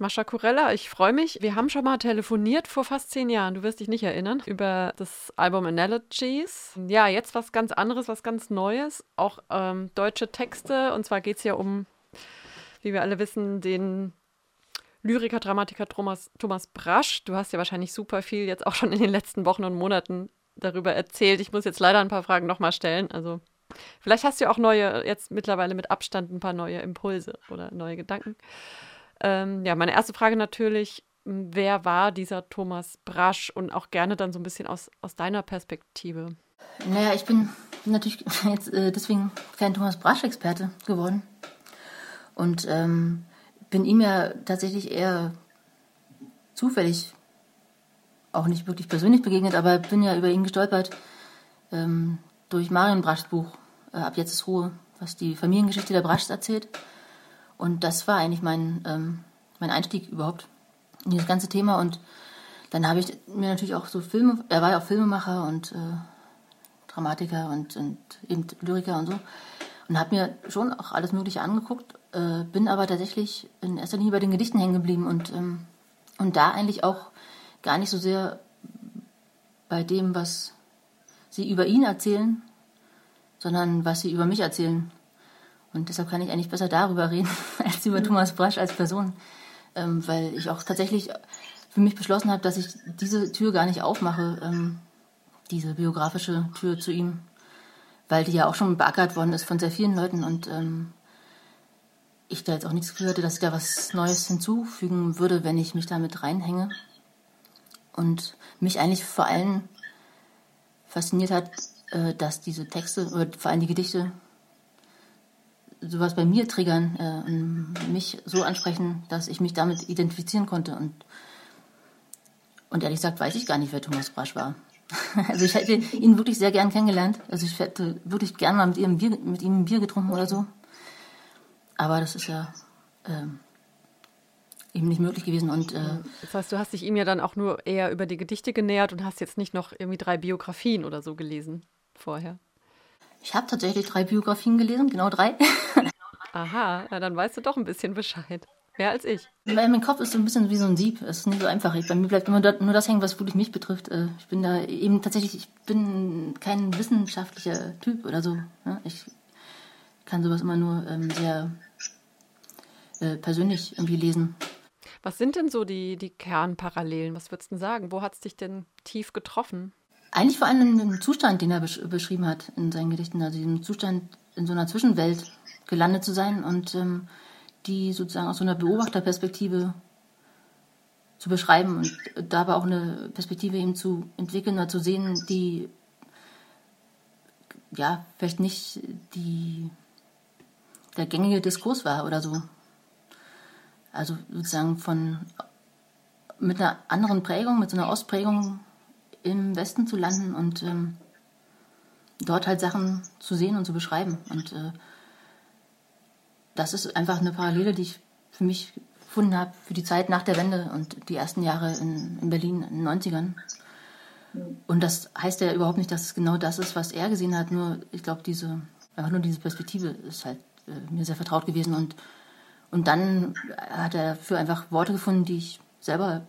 Mascha Kurella, ich freue mich. Wir haben schon mal telefoniert vor fast zehn Jahren, du wirst dich nicht erinnern, über das Album Analogies. Ja, jetzt was ganz anderes, was ganz Neues, auch ähm, deutsche Texte. Und zwar geht es ja um, wie wir alle wissen, den Lyriker, Dramatiker Thomas, Thomas Brasch. Du hast ja wahrscheinlich super viel jetzt auch schon in den letzten Wochen und Monaten darüber erzählt. Ich muss jetzt leider ein paar Fragen nochmal stellen. Also vielleicht hast du auch neue, jetzt mittlerweile mit Abstand ein paar neue Impulse oder neue Gedanken. Ähm, ja, meine erste Frage natürlich, wer war dieser Thomas Brasch und auch gerne dann so ein bisschen aus, aus deiner Perspektive? Naja, ich bin natürlich jetzt äh, deswegen kein Thomas Brasch-Experte geworden. Und ähm, bin ihm ja tatsächlich eher zufällig, auch nicht wirklich persönlich begegnet, aber bin ja über ihn gestolpert ähm, durch Marion Braschs Buch äh, Ab jetzt ist Ruhe, was die Familiengeschichte der Braschs erzählt. Und das war eigentlich mein, ähm, mein Einstieg überhaupt in dieses ganze Thema. Und dann habe ich mir natürlich auch so Filme, er war ja auch Filmemacher und äh, Dramatiker und, und eben Lyriker und so. Und habe mir schon auch alles Mögliche angeguckt, äh, bin aber tatsächlich in erster Linie bei den Gedichten hängen geblieben und, ähm, und da eigentlich auch gar nicht so sehr bei dem, was sie über ihn erzählen, sondern was sie über mich erzählen. Und deshalb kann ich eigentlich besser darüber reden, als über mhm. Thomas Brasch als Person, ähm, weil ich auch tatsächlich für mich beschlossen habe, dass ich diese Tür gar nicht aufmache, ähm, diese biografische Tür zu ihm, weil die ja auch schon beackert worden ist von sehr vielen Leuten und ähm, ich da jetzt auch nichts gehört, dass ich da was Neues hinzufügen würde, wenn ich mich damit reinhänge. Und mich eigentlich vor allem fasziniert hat, äh, dass diese Texte oder vor allem die Gedichte sowas bei mir triggern äh, und mich so ansprechen, dass ich mich damit identifizieren konnte. Und, und ehrlich gesagt weiß ich gar nicht, wer Thomas Brasch war. Also ich hätte ihn wirklich sehr gern kennengelernt. Also ich hätte wirklich gern mal mit ihm, Bier, mit ihm ein Bier getrunken oder so. Aber das ist ja ähm, eben nicht möglich gewesen. Und, äh, das heißt, du hast dich ihm ja dann auch nur eher über die Gedichte genähert und hast jetzt nicht noch irgendwie drei Biografien oder so gelesen vorher. Ich habe tatsächlich drei Biografien gelesen, genau drei. Aha, na, dann weißt du doch ein bisschen Bescheid. Mehr als ich. Weil mein Kopf ist so ein bisschen wie so ein Sieb. Es ist nicht so einfach. bei mir bleibt immer nur das hängen, was wirklich mich betrifft. Äh, ich bin da eben tatsächlich, ich bin kein wissenschaftlicher Typ oder so. Ich kann sowas immer nur ähm, sehr äh, persönlich irgendwie lesen. Was sind denn so die, die Kernparallelen? Was würdest du denn sagen? Wo hat es dich denn tief getroffen? Eigentlich vor allem im Zustand, den er besch beschrieben hat in seinen Gedichten, also im Zustand in so einer Zwischenwelt gelandet zu sein und ähm, die sozusagen aus so einer Beobachterperspektive zu beschreiben und dabei auch eine Perspektive eben zu entwickeln oder zu sehen, die ja vielleicht nicht die der gängige Diskurs war oder so. Also sozusagen von mit einer anderen Prägung, mit so einer Ostprägung im Westen zu landen und ähm, dort halt Sachen zu sehen und zu beschreiben. Und äh, das ist einfach eine Parallele, die ich für mich gefunden habe für die Zeit nach der Wende und die ersten Jahre in, in Berlin in den 90ern. Und das heißt ja überhaupt nicht, dass es genau das ist, was er gesehen hat. Nur, ich glaube, diese, einfach nur diese Perspektive ist halt äh, mir sehr vertraut gewesen. Und, und dann hat er dafür einfach Worte gefunden, die ich selber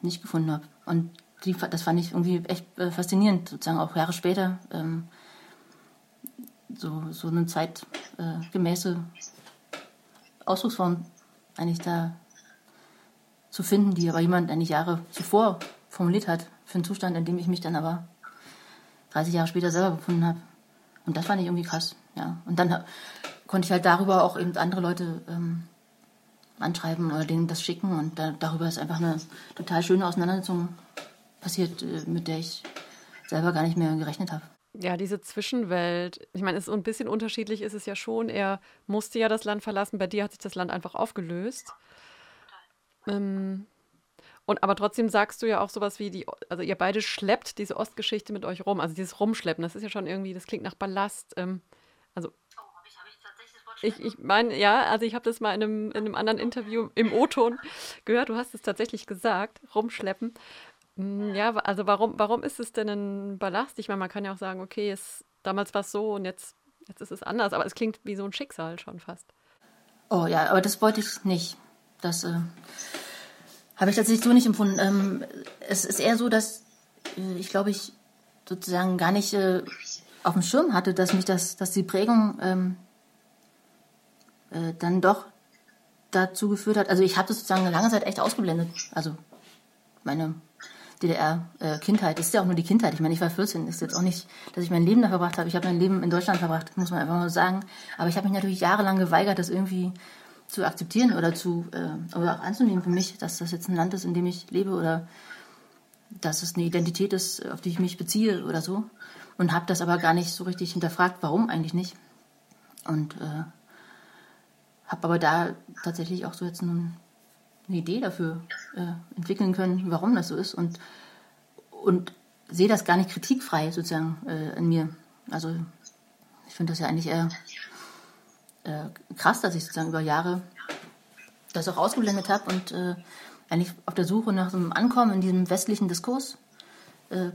nicht gefunden habe. Und die, das fand ich irgendwie echt äh, faszinierend, sozusagen auch Jahre später. Ähm, so, so eine zeitgemäße äh, Ausdrucksform eigentlich da zu finden, die aber jemand eigentlich Jahre zuvor formuliert hat, für einen Zustand, in dem ich mich dann aber 30 Jahre später selber gefunden habe. Und das fand ich irgendwie krass, ja. Und dann konnte ich halt darüber auch eben andere Leute ähm, anschreiben oder denen das schicken und da, darüber ist einfach eine total schöne Auseinandersetzung passiert, äh, mit der ich selber gar nicht mehr gerechnet habe. Ja, diese Zwischenwelt. Ich meine, es ist so ein bisschen unterschiedlich ist es ja schon. Er musste ja das Land verlassen. Bei dir hat sich das Land einfach aufgelöst. Ähm, und aber trotzdem sagst du ja auch sowas wie die, also ihr beide schleppt diese Ostgeschichte mit euch rum. Also dieses Rumschleppen, das ist ja schon irgendwie, das klingt nach Ballast. Ähm, also ich, ich meine, ja, also ich habe das mal in einem, in einem anderen Interview im O-Ton gehört. Du hast es tatsächlich gesagt, rumschleppen. Hm, ja, also warum, warum ist es denn ein Ballast? Ich meine, man kann ja auch sagen, okay, es, damals war es so und jetzt, jetzt ist es anders, aber es klingt wie so ein Schicksal schon fast. Oh ja, aber das wollte ich nicht. Das, äh, Habe ich tatsächlich so nicht empfunden. Ähm, es ist eher so, dass äh, ich glaube, ich sozusagen gar nicht äh, auf dem Schirm hatte, dass mich das, dass die Prägung ähm, äh, dann doch dazu geführt hat. Also ich habe das sozusagen eine lange Zeit echt ausgeblendet. Also meine DDR-Kindheit. Äh, ist ja auch nur die Kindheit. Ich meine, ich war 14. Ist jetzt auch nicht, dass ich mein Leben da verbracht habe. Ich habe mein Leben in Deutschland verbracht, muss man einfach mal sagen. Aber ich habe mich natürlich jahrelang geweigert, das irgendwie zu akzeptieren oder zu äh, oder auch anzunehmen für mich, dass das jetzt ein Land ist, in dem ich lebe oder dass es eine Identität ist, auf die ich mich beziehe oder so. Und habe das aber gar nicht so richtig hinterfragt, warum eigentlich nicht. Und äh, habe aber da tatsächlich auch so jetzt einen, eine Idee dafür äh, entwickeln können, warum das so ist. Und, und sehe das gar nicht kritikfrei sozusagen äh, in mir. Also ich finde das ja eigentlich eher äh, krass, dass ich sozusagen über Jahre das auch ausgeblendet habe und äh, eigentlich auf der Suche nach so einem Ankommen in diesem westlichen Diskurs äh,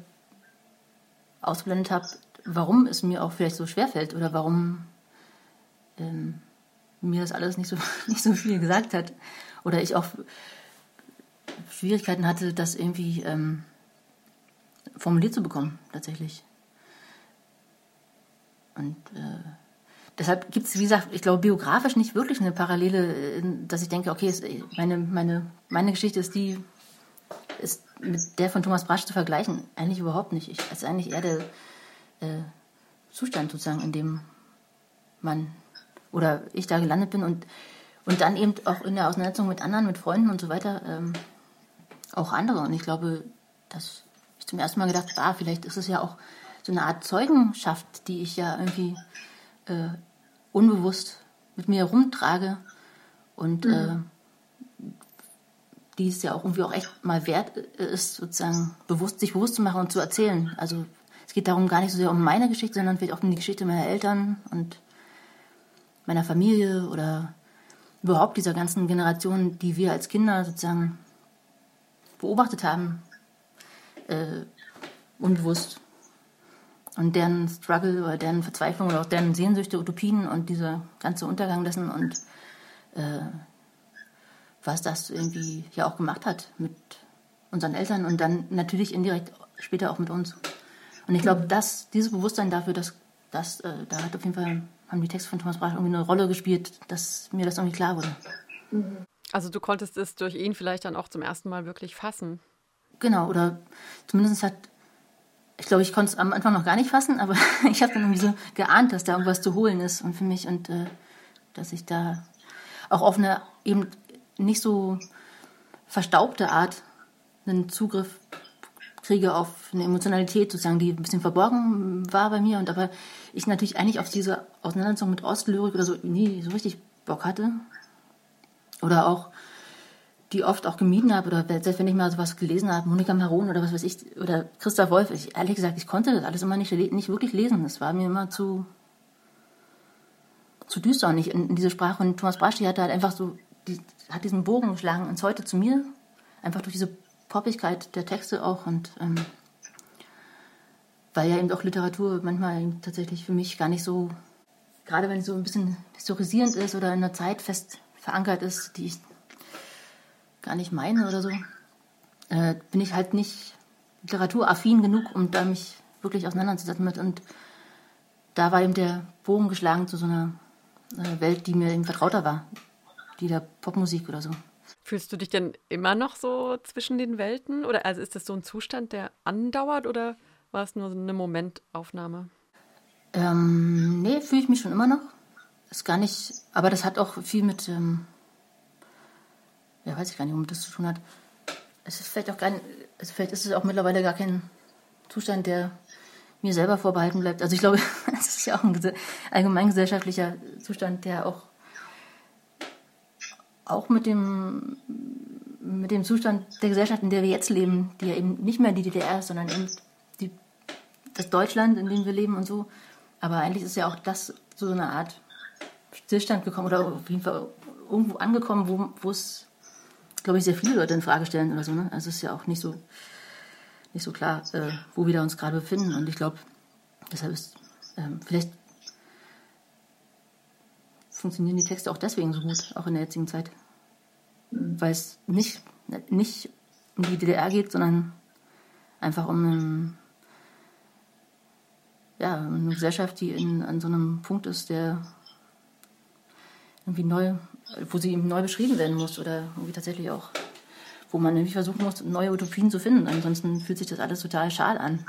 ausgeblendet habe, warum es mir auch vielleicht so schwer fällt oder warum ähm, mir das alles nicht so, nicht so viel gesagt hat. Oder ich auch Schwierigkeiten hatte, das irgendwie ähm, formuliert zu bekommen, tatsächlich. Und äh, deshalb gibt es, wie gesagt, ich glaube, biografisch nicht wirklich eine Parallele, dass ich denke, okay, meine, meine, meine Geschichte ist die, ist mit der von Thomas Brasch zu vergleichen. Eigentlich überhaupt nicht. Ich, es ist eigentlich eher der äh, Zustand sozusagen, in dem man oder ich da gelandet bin und, und dann eben auch in der Auseinandersetzung mit anderen, mit Freunden und so weiter, ähm, auch andere. Und ich glaube, dass ich zum ersten Mal gedacht, ah, vielleicht ist es ja auch so eine Art Zeugenschaft, die ich ja irgendwie äh, unbewusst mit mir herumtrage und mhm. äh, die es ja auch irgendwie auch echt mal wert ist, sozusagen bewusst, sich bewusst zu machen und zu erzählen. Also es geht darum gar nicht so sehr um meine Geschichte, sondern vielleicht auch um die Geschichte meiner Eltern und meiner Familie oder überhaupt dieser ganzen Generation, die wir als Kinder sozusagen beobachtet haben, äh, unbewusst. Und deren Struggle oder deren Verzweiflung oder auch deren Sehnsüchte, Utopien und dieser ganze Untergang dessen und äh, was das irgendwie ja auch gemacht hat mit unseren Eltern und dann natürlich indirekt später auch mit uns. Und ich glaube, dass dieses Bewusstsein dafür, dass das, äh, da hat auf jeden Fall haben die Texte von Thomas Brach irgendwie eine Rolle gespielt, dass mir das irgendwie klar wurde. Also du konntest es durch ihn vielleicht dann auch zum ersten Mal wirklich fassen. Genau, oder zumindest hat, ich glaube, ich konnte es am Anfang noch gar nicht fassen, aber ich habe dann irgendwie so geahnt, dass da irgendwas zu holen ist und für mich und äh, dass ich da auch auf eine eben nicht so verstaubte Art einen Zugriff kriege auf eine Emotionalität sozusagen, die ein bisschen verborgen war bei mir und aber ich natürlich eigentlich auf diese Auseinandersetzung mit Ostlyrik oder so nie so richtig Bock hatte. Oder auch die oft auch gemieden habe oder selbst wenn ich mal sowas gelesen habe, Monika Maron oder was weiß ich, oder Christa Wolf, ich, ehrlich gesagt, ich konnte das alles immer nicht, nicht wirklich lesen. Das war mir immer zu, zu düster und nicht in, in diese Sprache. Und Thomas Braschi hat halt einfach so, die, hat diesen Bogen geschlagen ins Heute zu mir, einfach durch diese Poppigkeit der Texte auch und ähm, weil ja eben auch Literatur manchmal tatsächlich für mich gar nicht so, gerade wenn es so ein bisschen historisierend ist oder in einer Zeit fest verankert ist, die ich gar nicht meine oder so, äh, bin ich halt nicht literaturaffin genug, um da mich wirklich auseinanderzusetzen mit. Und da war eben der Bogen geschlagen zu so einer äh, Welt, die mir eben vertrauter war, die der Popmusik oder so. Fühlst du dich denn immer noch so zwischen den Welten? Oder also ist das so ein Zustand, der andauert oder war es nur so eine Momentaufnahme? Ähm, nee, fühle ich mich schon immer noch. Ist gar nicht, aber das hat auch viel mit, ähm, ja, weiß ich gar nicht, womit das zu tun hat. Es ist vielleicht auch gar also vielleicht ist es auch mittlerweile gar kein Zustand, der mir selber vorbehalten bleibt. Also ich glaube, es ist ja auch ein allgemeingesellschaftlicher Zustand, der auch auch mit dem, mit dem Zustand der Gesellschaft, in der wir jetzt leben, die ja eben nicht mehr die DDR ist, sondern eben das Deutschland, in dem wir leben und so. Aber eigentlich ist ja auch das so eine Art Stillstand gekommen oder auf jeden Fall irgendwo angekommen, wo, es, glaube ich, sehr viele Leute in Frage stellen oder so. Ne? Also es ist ja auch nicht so, nicht so klar, äh, wo wir da uns gerade befinden. Und ich glaube, deshalb ist ähm, vielleicht funktionieren die Texte auch deswegen so gut, auch in der jetzigen Zeit. Weil es nicht nicht um die DDR geht, sondern einfach um einen, ja, eine Gesellschaft, die in, an so einem Punkt ist, der irgendwie neu, wo sie neu beschrieben werden muss oder irgendwie tatsächlich auch, wo man irgendwie versuchen muss, neue Utopien zu finden. Ansonsten fühlt sich das alles total schal an.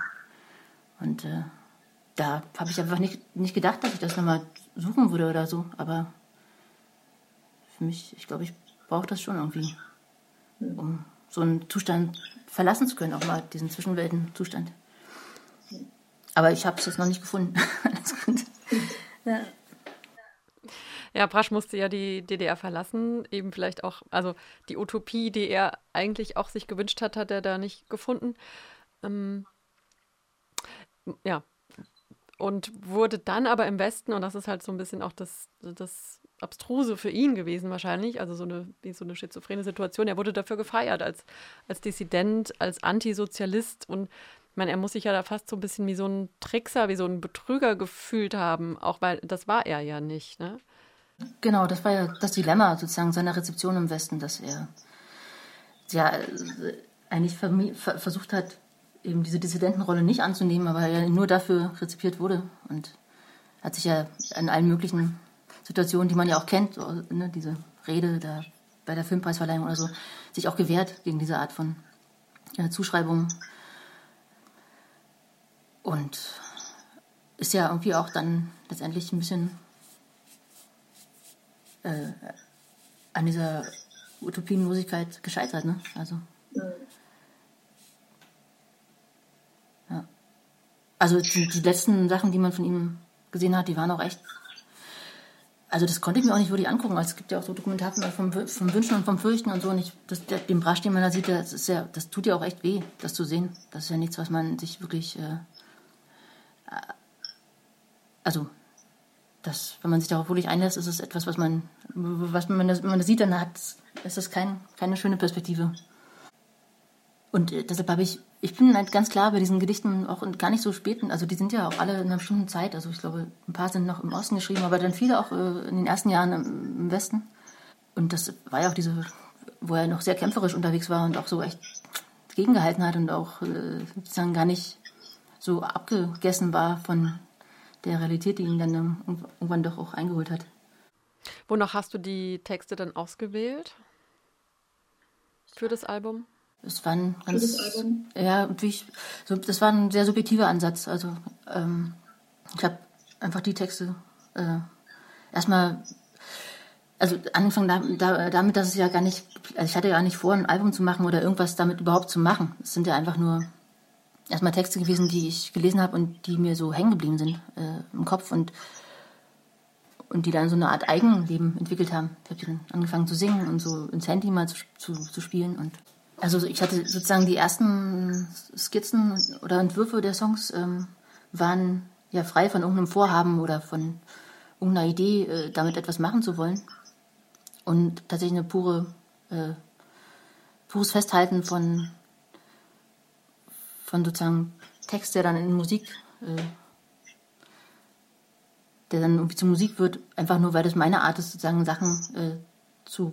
Und äh, da habe ich einfach nicht, nicht gedacht, dass ich das nochmal suchen würde oder so. Aber für mich, ich glaube, ich brauche das schon irgendwie, um so einen Zustand verlassen zu können, auch mal diesen Zwischenweltenzustand. Aber ich habe es jetzt noch nicht gefunden. Alles gut. Ja. Ja, Brasch musste ja die DDR verlassen, eben vielleicht auch, also die Utopie, die er eigentlich auch sich gewünscht hat, hat er da nicht gefunden. Ähm, ja, und wurde dann aber im Westen, und das ist halt so ein bisschen auch das, das Abstruse für ihn gewesen wahrscheinlich, also so eine, wie so eine schizophrene Situation, er wurde dafür gefeiert als, als Dissident, als Antisozialist und ich meine, er muss sich ja da fast so ein bisschen wie so ein Trickser, wie so ein Betrüger gefühlt haben, auch weil das war er ja nicht, ne? Genau, das war ja das Dilemma sozusagen seiner Rezeption im Westen, dass er ja eigentlich versucht hat, eben diese Dissidentenrolle nicht anzunehmen, aber er nur dafür rezipiert wurde und hat sich ja in allen möglichen Situationen, die man ja auch kennt, so, ne, diese Rede da bei der Filmpreisverleihung oder so, sich auch gewehrt gegen diese Art von ja, Zuschreibung. Und ist ja irgendwie auch dann letztendlich ein bisschen äh, an dieser Utopienlosigkeit gescheitert, ne? Also. Ja. Also die, die letzten Sachen, die man von ihm gesehen hat, die waren auch echt. Also das konnte ich mir auch nicht wirklich angucken. Also es gibt ja auch so Dokumentarfilme vom, vom Wünschen und vom Fürchten und so. Und ich, das, der, den Brasch, den man da sieht, das, ist ja, das tut ja auch echt weh, das zu sehen. Das ist ja nichts, was man sich wirklich... Äh, also das, wenn man sich darauf wirklich einlässt, ist es etwas, was man, was man, wenn man das sieht, dann hat, ist das kein, keine schöne Perspektive. Und äh, deshalb habe ich, ich bin halt ganz klar bei diesen Gedichten auch gar nicht so späten, also die sind ja auch alle in einer bestimmten Zeit, also ich glaube, ein paar sind noch im Osten geschrieben, aber dann viele auch äh, in den ersten Jahren im Westen. Und das war ja auch diese, wo er noch sehr kämpferisch unterwegs war und auch so echt gegengehalten hat und auch äh, sozusagen gar nicht so abgegessen war von der Realität, die ihn dann irgendwann doch auch eingeholt hat. Wonach hast du die Texte dann ausgewählt? Für das Album? Es war ein ganz, ja, wie ich, so, das war ein sehr subjektiver Ansatz. Also ähm, ich habe einfach die Texte äh, erstmal, also angefangen da, da, damit, dass es ja gar nicht, also ich hatte ja nicht vor, ein Album zu machen oder irgendwas damit überhaupt zu machen. Es sind ja einfach nur erstmal Texte gewesen, die ich gelesen habe und die mir so hängen geblieben sind äh, im Kopf und, und die dann so eine Art Eigenleben entwickelt haben. Ich habe dann angefangen zu singen und so ins Handy mal zu, zu, zu spielen. Und also ich hatte sozusagen die ersten Skizzen oder Entwürfe der Songs ähm, waren ja frei von irgendeinem Vorhaben oder von irgendeiner Idee, äh, damit etwas machen zu wollen. Und tatsächlich eine pure, äh, pures Festhalten von von sozusagen Text, der dann in Musik, äh, der dann irgendwie zur Musik wird, einfach nur, weil das meine Art ist, sozusagen Sachen äh, zu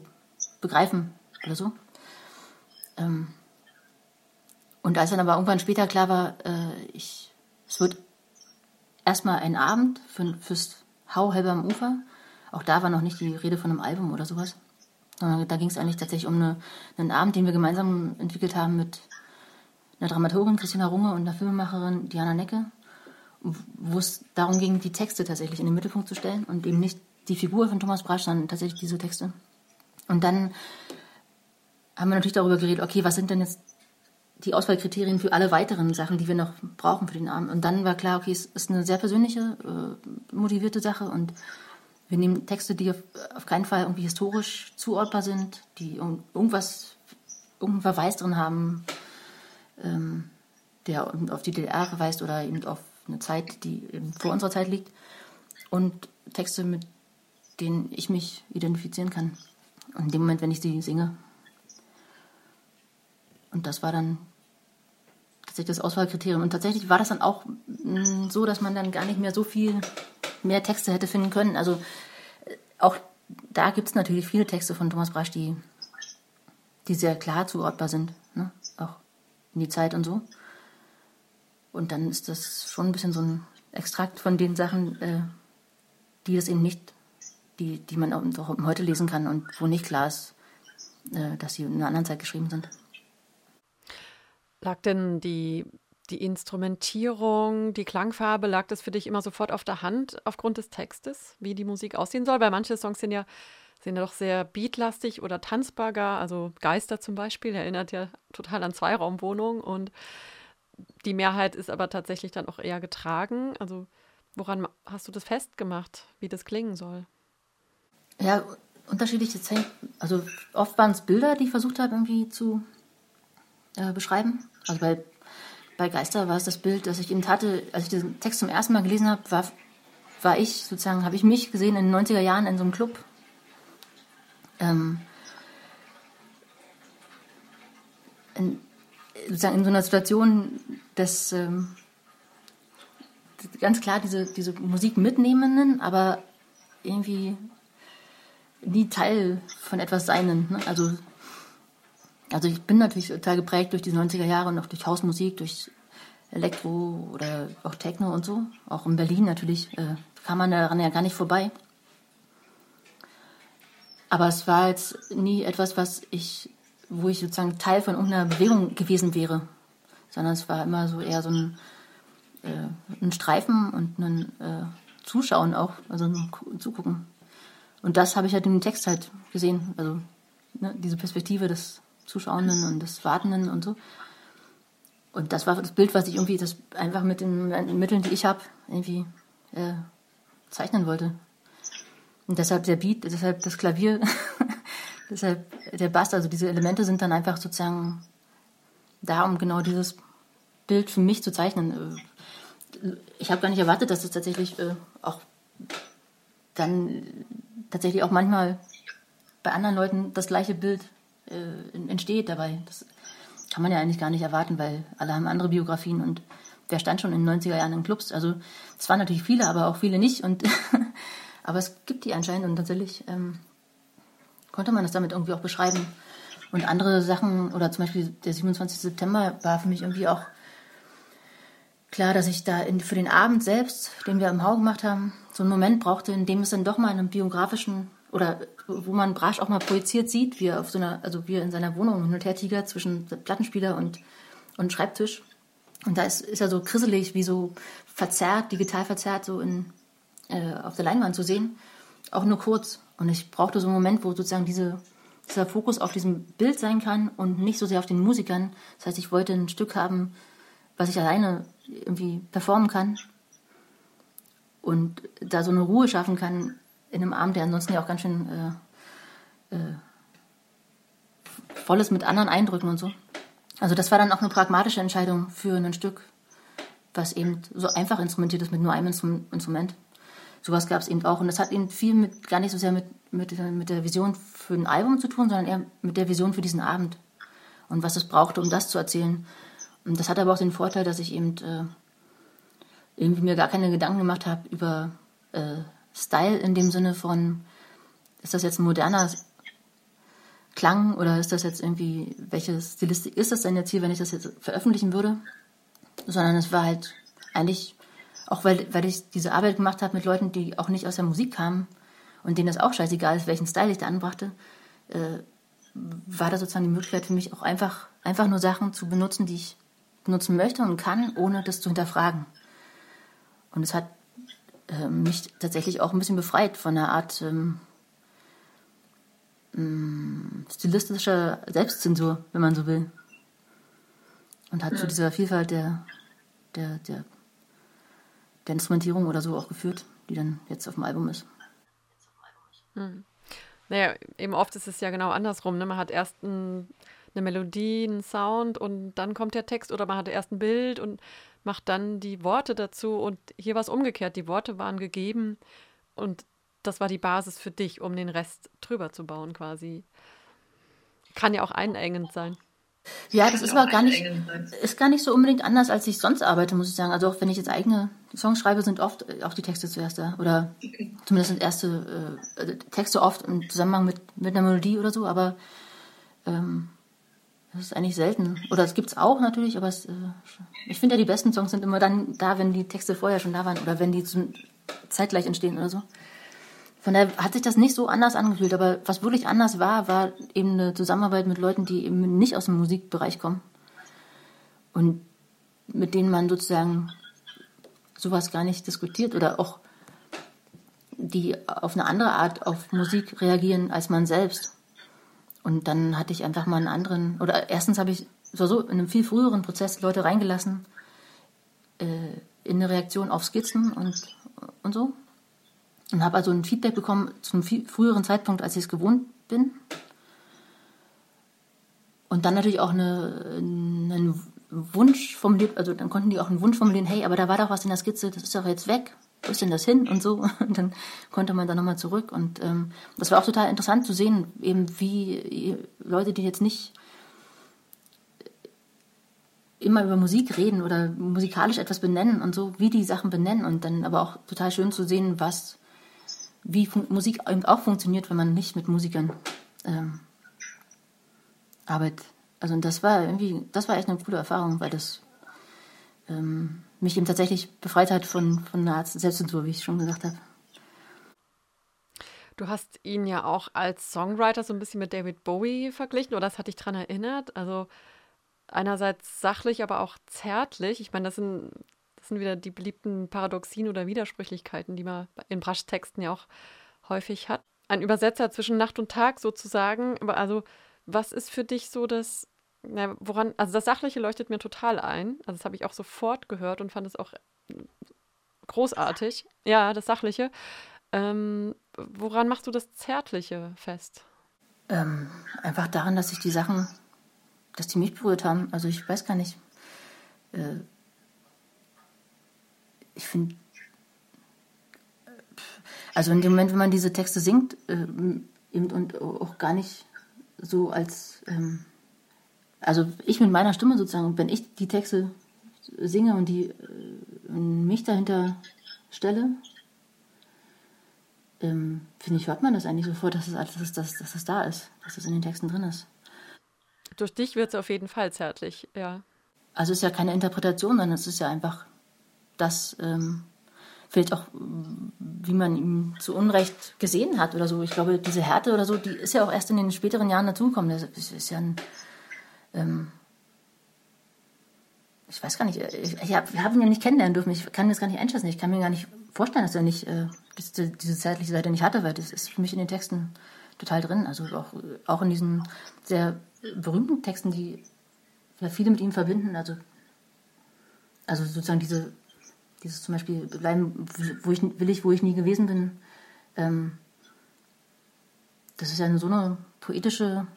begreifen oder so. Ähm, und als dann aber irgendwann später klar war, äh, ich, es wird erstmal ein Abend für, fürs Hau halber am Ufer. Auch da war noch nicht die Rede von einem Album oder sowas. Da ging es eigentlich tatsächlich um eine, einen Abend, den wir gemeinsam entwickelt haben mit einer Dramaturgin Christina Runge und einer Filmemacherin Diana Necke, wo es darum ging, die Texte tatsächlich in den Mittelpunkt zu stellen und eben nicht die Figur von Thomas Brasch, sondern tatsächlich diese Texte. Und dann haben wir natürlich darüber geredet, okay, was sind denn jetzt die Auswahlkriterien für alle weiteren Sachen, die wir noch brauchen für den Abend. Und dann war klar, okay, es ist eine sehr persönliche, äh, motivierte Sache und wir nehmen Texte, die auf, auf, keinen Fall irgendwie historisch zuordbar sind, die irgendwas, irgendeinen Verweis drin haben, ähm, der auf die DDR verweist oder eben auf eine Zeit, die vor unserer Zeit liegt. Und Texte, mit denen ich mich identifizieren kann. Und in dem Moment, wenn ich sie singe. Und das war dann tatsächlich das Auswahlkriterium. Und tatsächlich war das dann auch mm, so, dass man dann gar nicht mehr so viel mehr Texte hätte finden können. Also äh, auch da gibt es natürlich viele Texte von Thomas Brasch, die die sehr klar zuordbar sind, ne? In die Zeit und so. Und dann ist das schon ein bisschen so ein Extrakt von den Sachen, äh, die das eben nicht, die, die man auch heute lesen kann und wo nicht klar ist, äh, dass sie in einer anderen Zeit geschrieben sind. Lag denn die, die Instrumentierung, die Klangfarbe, lag das für dich immer sofort auf der Hand aufgrund des Textes, wie die Musik aussehen soll? Weil manche Songs sind ja, sind ja doch sehr beatlastig oder tanzbar gar. Also Geister zum Beispiel erinnert ja total an Zweiraumwohnungen und die Mehrheit ist aber tatsächlich dann auch eher getragen. Also woran hast du das festgemacht, wie das klingen soll? Ja, unterschiedliche Zeichen. Also oft waren es Bilder, die ich versucht habe irgendwie zu äh, beschreiben. Also bei, bei Geister war es das Bild, das ich eben hatte, als ich diesen Text zum ersten Mal gelesen habe, war, war ich sozusagen, habe ich mich gesehen in den 90er Jahren in so einem Club. Ähm, in, sozusagen in so einer Situation, dass ähm, ganz klar diese, diese Musik mitnehmenden, aber irgendwie nie Teil von etwas Seinen. Ne? Also also ich bin natürlich total geprägt durch die 90er Jahre und auch durch Hausmusik, durch Elektro oder auch Techno und so. Auch in Berlin natürlich äh, kam man daran ja gar nicht vorbei. Aber es war jetzt nie etwas, was ich, wo ich sozusagen Teil von irgendeiner Bewegung gewesen wäre, sondern es war immer so eher so ein, äh, ein Streifen und ein äh, Zuschauen auch, also ein Zugucken. Und das habe ich halt in dem Text halt gesehen, also ne, diese Perspektive des Zuschauenden und des Wartenden und so. Und das war das Bild, was ich irgendwie das einfach mit den Mitteln, die ich habe, irgendwie äh, zeichnen wollte. Und deshalb der Beat, deshalb das Klavier, deshalb der Bass, also diese Elemente sind dann einfach sozusagen da, um genau dieses Bild für mich zu zeichnen. Ich habe gar nicht erwartet, dass es tatsächlich äh, auch dann tatsächlich auch manchmal bei anderen Leuten das gleiche Bild äh, entsteht dabei. Das kann man ja eigentlich gar nicht erwarten, weil alle haben andere Biografien und wer stand schon in den 90er Jahren in Clubs? Also es waren natürlich viele, aber auch viele nicht. Und aber es gibt die anscheinend und tatsächlich ähm, konnte man das damit irgendwie auch beschreiben. Und andere Sachen, oder zum Beispiel der 27. September war für mich irgendwie auch klar, dass ich da in, für den Abend selbst, den wir im Hau gemacht haben, so einen Moment brauchte, in dem es dann doch mal in einem biografischen oder wo man Brasch auch mal projiziert sieht, wie er auf so einer, also wie er in seiner Wohnung hin und her tigert zwischen Plattenspieler und, und Schreibtisch. Und da ist, ist er so krisselig, wie so verzerrt, digital verzerrt, so in, äh, auf der Leinwand zu sehen. Auch nur kurz. Und ich brauchte so einen Moment, wo sozusagen diese, dieser Fokus auf diesem Bild sein kann und nicht so sehr auf den Musikern. Das heißt, ich wollte ein Stück haben, was ich alleine irgendwie performen kann und da so eine Ruhe schaffen kann in einem Abend, der ansonsten ja auch ganz schön äh, äh, voll ist mit anderen Eindrücken und so. Also das war dann auch eine pragmatische Entscheidung für ein Stück, was eben so einfach instrumentiert ist mit nur einem Instrument. Sowas gab es eben auch. Und das hat eben viel mit, gar nicht so sehr mit, mit, mit der Vision für ein Album zu tun, sondern eher mit der Vision für diesen Abend. Und was es brauchte, um das zu erzählen. Und das hat aber auch den Vorteil, dass ich eben äh, irgendwie mir gar keine Gedanken gemacht habe über äh, Style in dem Sinne von, ist das jetzt ein moderner Klang oder ist das jetzt irgendwie, welche Stilistik ist das denn jetzt hier, wenn ich das jetzt veröffentlichen würde? Sondern es war halt eigentlich, auch weil, weil ich diese Arbeit gemacht habe mit Leuten, die auch nicht aus der Musik kamen und denen das auch scheißegal ist, welchen Style ich da anbrachte, äh, war da sozusagen die Möglichkeit für mich auch einfach, einfach nur Sachen zu benutzen, die ich benutzen möchte und kann, ohne das zu hinterfragen. Und es hat ähm, mich tatsächlich auch ein bisschen befreit von einer Art ähm, ähm, stilistischer Selbstzensur, wenn man so will. Und hat zu dieser Vielfalt der, der, der, der Instrumentierung oder so auch geführt, die dann jetzt auf dem Album ist. Hm. Naja, eben oft ist es ja genau andersrum. Ne? Man hat erst ein, eine Melodie, einen Sound und dann kommt der Text oder man hat erst ein Bild und macht dann die Worte dazu und hier war es umgekehrt. Die Worte waren gegeben und das war die Basis für dich, um den Rest drüber zu bauen quasi. Kann ja auch einengend sein. Ja, das ist aber gar nicht, ist gar nicht so unbedingt anders, als ich sonst arbeite, muss ich sagen. Also auch wenn ich jetzt eigene Songs schreibe, sind oft äh, auch die Texte zuerst da. Oder okay. zumindest sind erste äh, Texte oft im Zusammenhang mit, mit einer Melodie oder so. Aber ähm, Das ist eigentlich selten. Oder es gibt es auch natürlich, aber es, äh, ich finde ja, die besten Songs sind immer dann da, wenn die Texte vorher schon da waren oder wenn die zeitgleich entstehen oder so. Von daher hat sich das nicht so anders angefühlt, aber was wirklich anders war, war eben eine Zusammenarbeit mit Leuten, die eben nicht aus dem Musikbereich kommen. Und mit denen man sozusagen sowas gar nicht diskutiert oder auch die auf eine andere Art auf Musik reagieren als man selbst. Und dann hatte ich einfach mal einen anderen, oder erstens habe ich so, in einem viel früheren Prozess Leute reingelassen äh, in eine Reaktion auf Skizzen und, und so. Und habe also ein Feedback bekommen zu einem viel früheren Zeitpunkt, als ich es gewohnt bin. Und dann natürlich auch eine, einen Wunsch formuliert, also dann konnten die auch einen Wunsch formulieren, hey, aber da war doch was in der Skizze, das ist doch jetzt weg, wo ist denn das hin und so. Und dann konnte man da nochmal zurück. Und ähm, das war auch total interessant zu sehen, eben wie Leute, die jetzt nicht immer über Musik reden oder musikalisch etwas benennen und so, wie die Sachen benennen und dann aber auch total schön zu sehen, was, wie Musik auch funktioniert, wenn man nicht mit Musikern ähm, arbeitet. Also das war irgendwie, das war echt eine coole Erfahrung, weil das ähm, mich eben tatsächlich befreit hat von, von einer Art Selbstzensur, wie ich schon gesagt habe. Du hast ihn ja auch als Songwriter so ein bisschen mit David Bowie verglichen, oder das hat dich daran erinnert? Also einerseits sachlich, aber auch zärtlich. Ich meine, das sind, sind wieder die beliebten Paradoxien oder Widersprüchlichkeiten, die man in Brasch-Texten ja auch häufig hat. Ein Übersetzer zwischen Nacht und Tag sozusagen. Aber also, was ist für dich so das na, woran, also das Sachliche leuchtet mir total ein. Also das habe ich auch sofort gehört und fand es auch großartig. Ja, das Sachliche. Ähm, woran machst du das Zärtliche fest? Ähm, einfach daran, dass sich die Sachen, dass die mich berührt haben. Also ich weiß gar nicht. Äh, ich finde, also in dem Moment, wenn man diese Texte singt äh, und auch gar nicht so als ähm, also ich mit meiner Stimme sozusagen, wenn ich die Texte singe und die äh, mich dahinter stelle, ähm, finde ich, hört man das eigentlich sofort, dass es, dass, dass, dass das da ist, dass das in den Texten drin ist. Durch dich wird es auf jeden Fall zärtlich, ja. Also es ist ja keine Interpretation, sondern es ist ja einfach das, ähm, vielleicht auch, wie man ihn zu Unrecht gesehen hat oder so. Ich glaube, diese Härte oder so, die ist ja auch erst in den späteren Jahren dazugekommen. Das ist ja ein ähm, ich weiß gar nicht, ich, ich habe hab ihn ja nicht kennenlernen dürfen. Ich kann das gar nicht einschätzen. Ich kann mir gar nicht vorstellen, dass er nicht äh, diese, zeitliche Seite nicht hatte, weil das ist für mich in den Texten total drin. Also auch, auch in diesen sehr berühmten Texten, die viele mit ihm verbinden. Also, also sozusagen diese, dieses zum Beispiel bleiben, wo ich will ich, wo ich nie gewesen bin. Ähm, das ist ja so eine poetische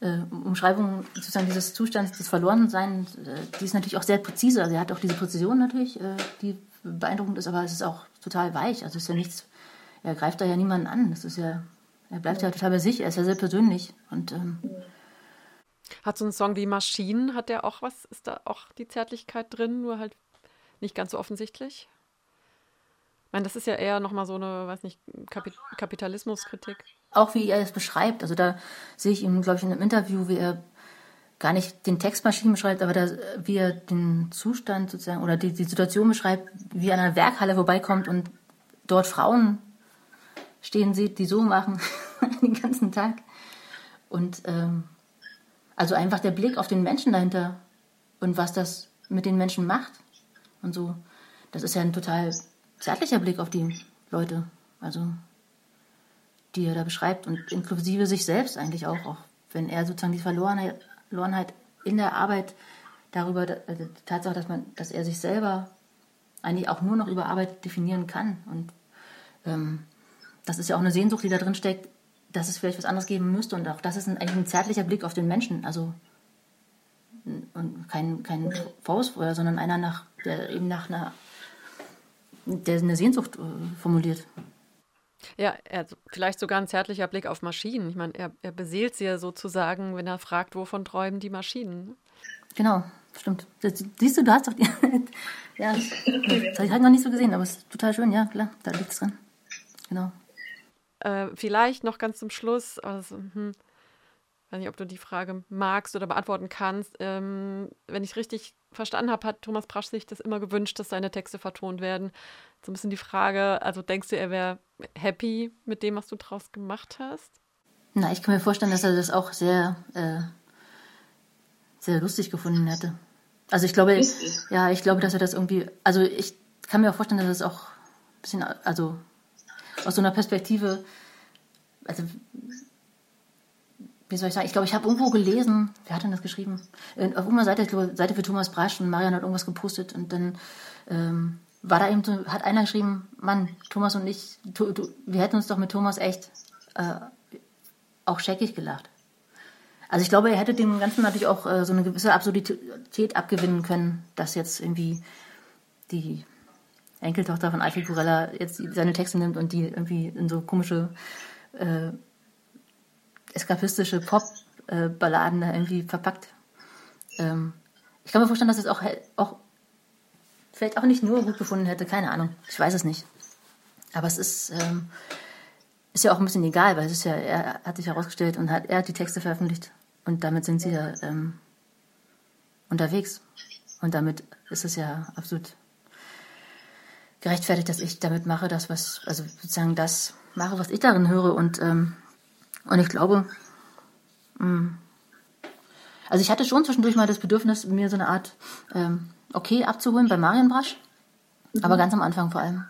äh, Umschreibung sozusagen dieses Zustands des Verlorenseins, äh, die ist natürlich auch sehr präzise. Also er hat auch diese Präzision natürlich, äh, die beeindruckend ist, aber es ist auch total weich. Also es ist ja nichts, er greift da ja niemanden an. Das ist ja, er bleibt ja total bei sich, er ist ja sehr persönlich. Und ähm, hat so ein Song wie Maschinen, hat der auch was, ist da auch die Zärtlichkeit drin, nur halt nicht ganz so offensichtlich? Ich meine, das ist ja eher nochmal so eine, weiß nicht, Kapit Kapitalismuskritik auch wie er es beschreibt. Also da sehe ich ihm, glaube ich, in einem Interview, wie er gar nicht den Textmaschinen beschreibt, aber da, wie er den Zustand sozusagen oder die, die Situation beschreibt, wie er an einer Werkhalle vorbeikommt und dort Frauen stehen sieht, die so machen den ganzen Tag. Und ähm, also einfach der Blick auf den Menschen dahinter und was das mit den Menschen macht und so. Das ist ja ein total zärtlicher Blick auf die Leute. Also die er da beschreibt und inklusive sich selbst eigentlich auch, auch wenn er sozusagen die Verlorenheit, Verlorenheit in der Arbeit darüber, also die Tatsache, dass man, dass er sich selber eigentlich auch nur noch über Arbeit definieren kann und ähm, das ist ja auch eine Sehnsucht, die da drin steckt, dass es vielleicht was anderes geben müsste und auch das ist ein, eigentlich ein zärtlicher Blick auf den Menschen, also und kein, kein Faustfeuer, sondern einer nach, der eben nach einer, der eine Sehnsucht äh, formuliert. Ja, also vielleicht sogar ein zärtlicher Blick auf Maschinen. Ich meine, er, er beseelt sie ja sozusagen, wenn er fragt, wovon träumen die Maschinen. Ne? Genau, stimmt. Das, siehst du, du hast doch die. ja, das, das habe ich halt noch nicht so gesehen, aber es ist total schön, ja, klar, da liegt es drin. Genau. Äh, vielleicht noch ganz zum Schluss, also, hm, Ich weiß nicht, ob du die Frage magst oder beantworten kannst. Ähm, wenn ich es richtig verstanden habe, hat Thomas Brasch sich das immer gewünscht, dass seine Texte vertont werden. So ein bisschen die Frage, also denkst du, er wäre happy mit dem, was du draus gemacht hast? Na, ich kann mir vorstellen, dass er das auch sehr, äh, sehr lustig gefunden hätte. Also ich glaube, ja, ich glaube, dass er das irgendwie, also ich kann mir auch vorstellen, dass er das auch ein bisschen, also aus so einer Perspektive, also wie soll ich sagen, ich glaube, ich habe irgendwo gelesen, wer hat denn das geschrieben? Auf irgendeiner Seite, ich glaube, Seite für Thomas Brasch und Marian hat irgendwas gepostet und dann ähm, war da eben so, hat einer geschrieben, Mann, Thomas und ich, tu, tu, wir hätten uns doch mit Thomas echt äh, auch scheckig gelacht. Also ich glaube, er hätte dem Ganzen natürlich auch äh, so eine gewisse Absurdität abgewinnen können, dass jetzt irgendwie die Enkeltochter von Alfred Burella jetzt seine Texte nimmt und die irgendwie in so komische äh, eskapistische Pop-Balladen da irgendwie verpackt. Ähm, ich kann mir vorstellen, dass es auch, auch vielleicht auch nicht nur gut gefunden hätte, keine Ahnung. Ich weiß es nicht. Aber es ist, ähm, ist ja auch ein bisschen egal, weil es ist ja, er hat sich herausgestellt und hat, er hat die Texte veröffentlicht. Und damit sind sie ja ähm, unterwegs. Und damit ist es ja absolut gerechtfertigt, dass ich damit mache, das, was, also sozusagen das mache, was ich darin höre. Und ähm, und ich glaube, mm, also ich hatte schon zwischendurch mal das Bedürfnis, mir so eine Art ähm, Okay abzuholen bei Marion Brasch. Mhm. Aber ganz am Anfang vor allem.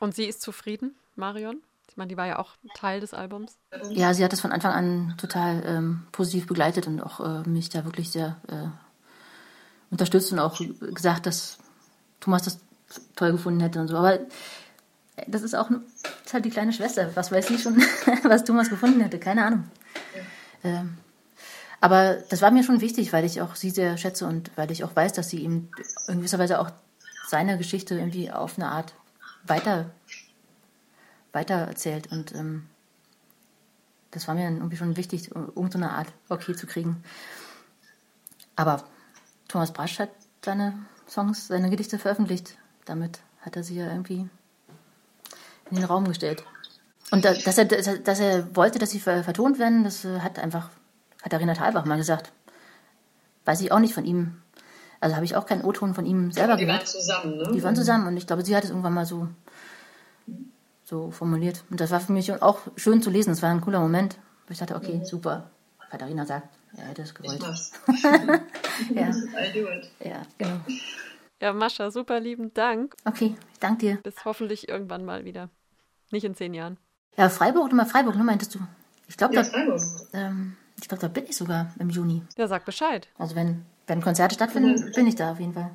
Und sie ist zufrieden, Marion? Ich meine, die war ja auch Teil des Albums. Ja, sie hat das von Anfang an total ähm, positiv begleitet und auch äh, mich da wirklich sehr äh, unterstützt und auch gesagt, dass Thomas das toll gefunden hätte und so. Aber das ist auch das ist halt die kleine Schwester. Was weiß sie schon, was Thomas gefunden hätte? Keine Ahnung. Ähm, aber das war mir schon wichtig, weil ich auch sie sehr schätze und weil ich auch weiß, dass sie ihm in gewisser Weise auch seine Geschichte irgendwie auf eine Art weiter, weiter erzählt. Und ähm, das war mir dann irgendwie schon wichtig, irgendeine Art okay zu kriegen. Aber Thomas Brasch hat seine Songs, seine Gedichte veröffentlicht. Damit hat er sie ja irgendwie in den Raum gestellt. Und da, dass, er, dass er wollte, dass sie vertont werden, das äh, hat einfach Katharina Thalbach mal gesagt. Weiß ich auch nicht von ihm. Also habe ich auch keinen O-Ton von ihm selber die gehört. Die waren zusammen, ne? Die waren zusammen und ich glaube, sie hat es irgendwann mal so, so formuliert. Und das war für mich auch schön zu lesen. Das war ein cooler Moment. Wo ich dachte, okay, mhm. super. Katharina sagt, er hätte es gewollt. Ich ja. I do it. Ja, genau. Ja, Mascha, super lieben Dank. Okay, danke dir. Bis hoffentlich irgendwann mal wieder. Nicht in zehn Jahren. Ja, Freiburg, mal Freiburg, ne, meintest du? Ich glaube, ja, da, ähm, ich glaube, da bin ich sogar im Juni. Ja, sag Bescheid. Also wenn, wenn Konzerte stattfinden, bin ich da auf jeden Fall.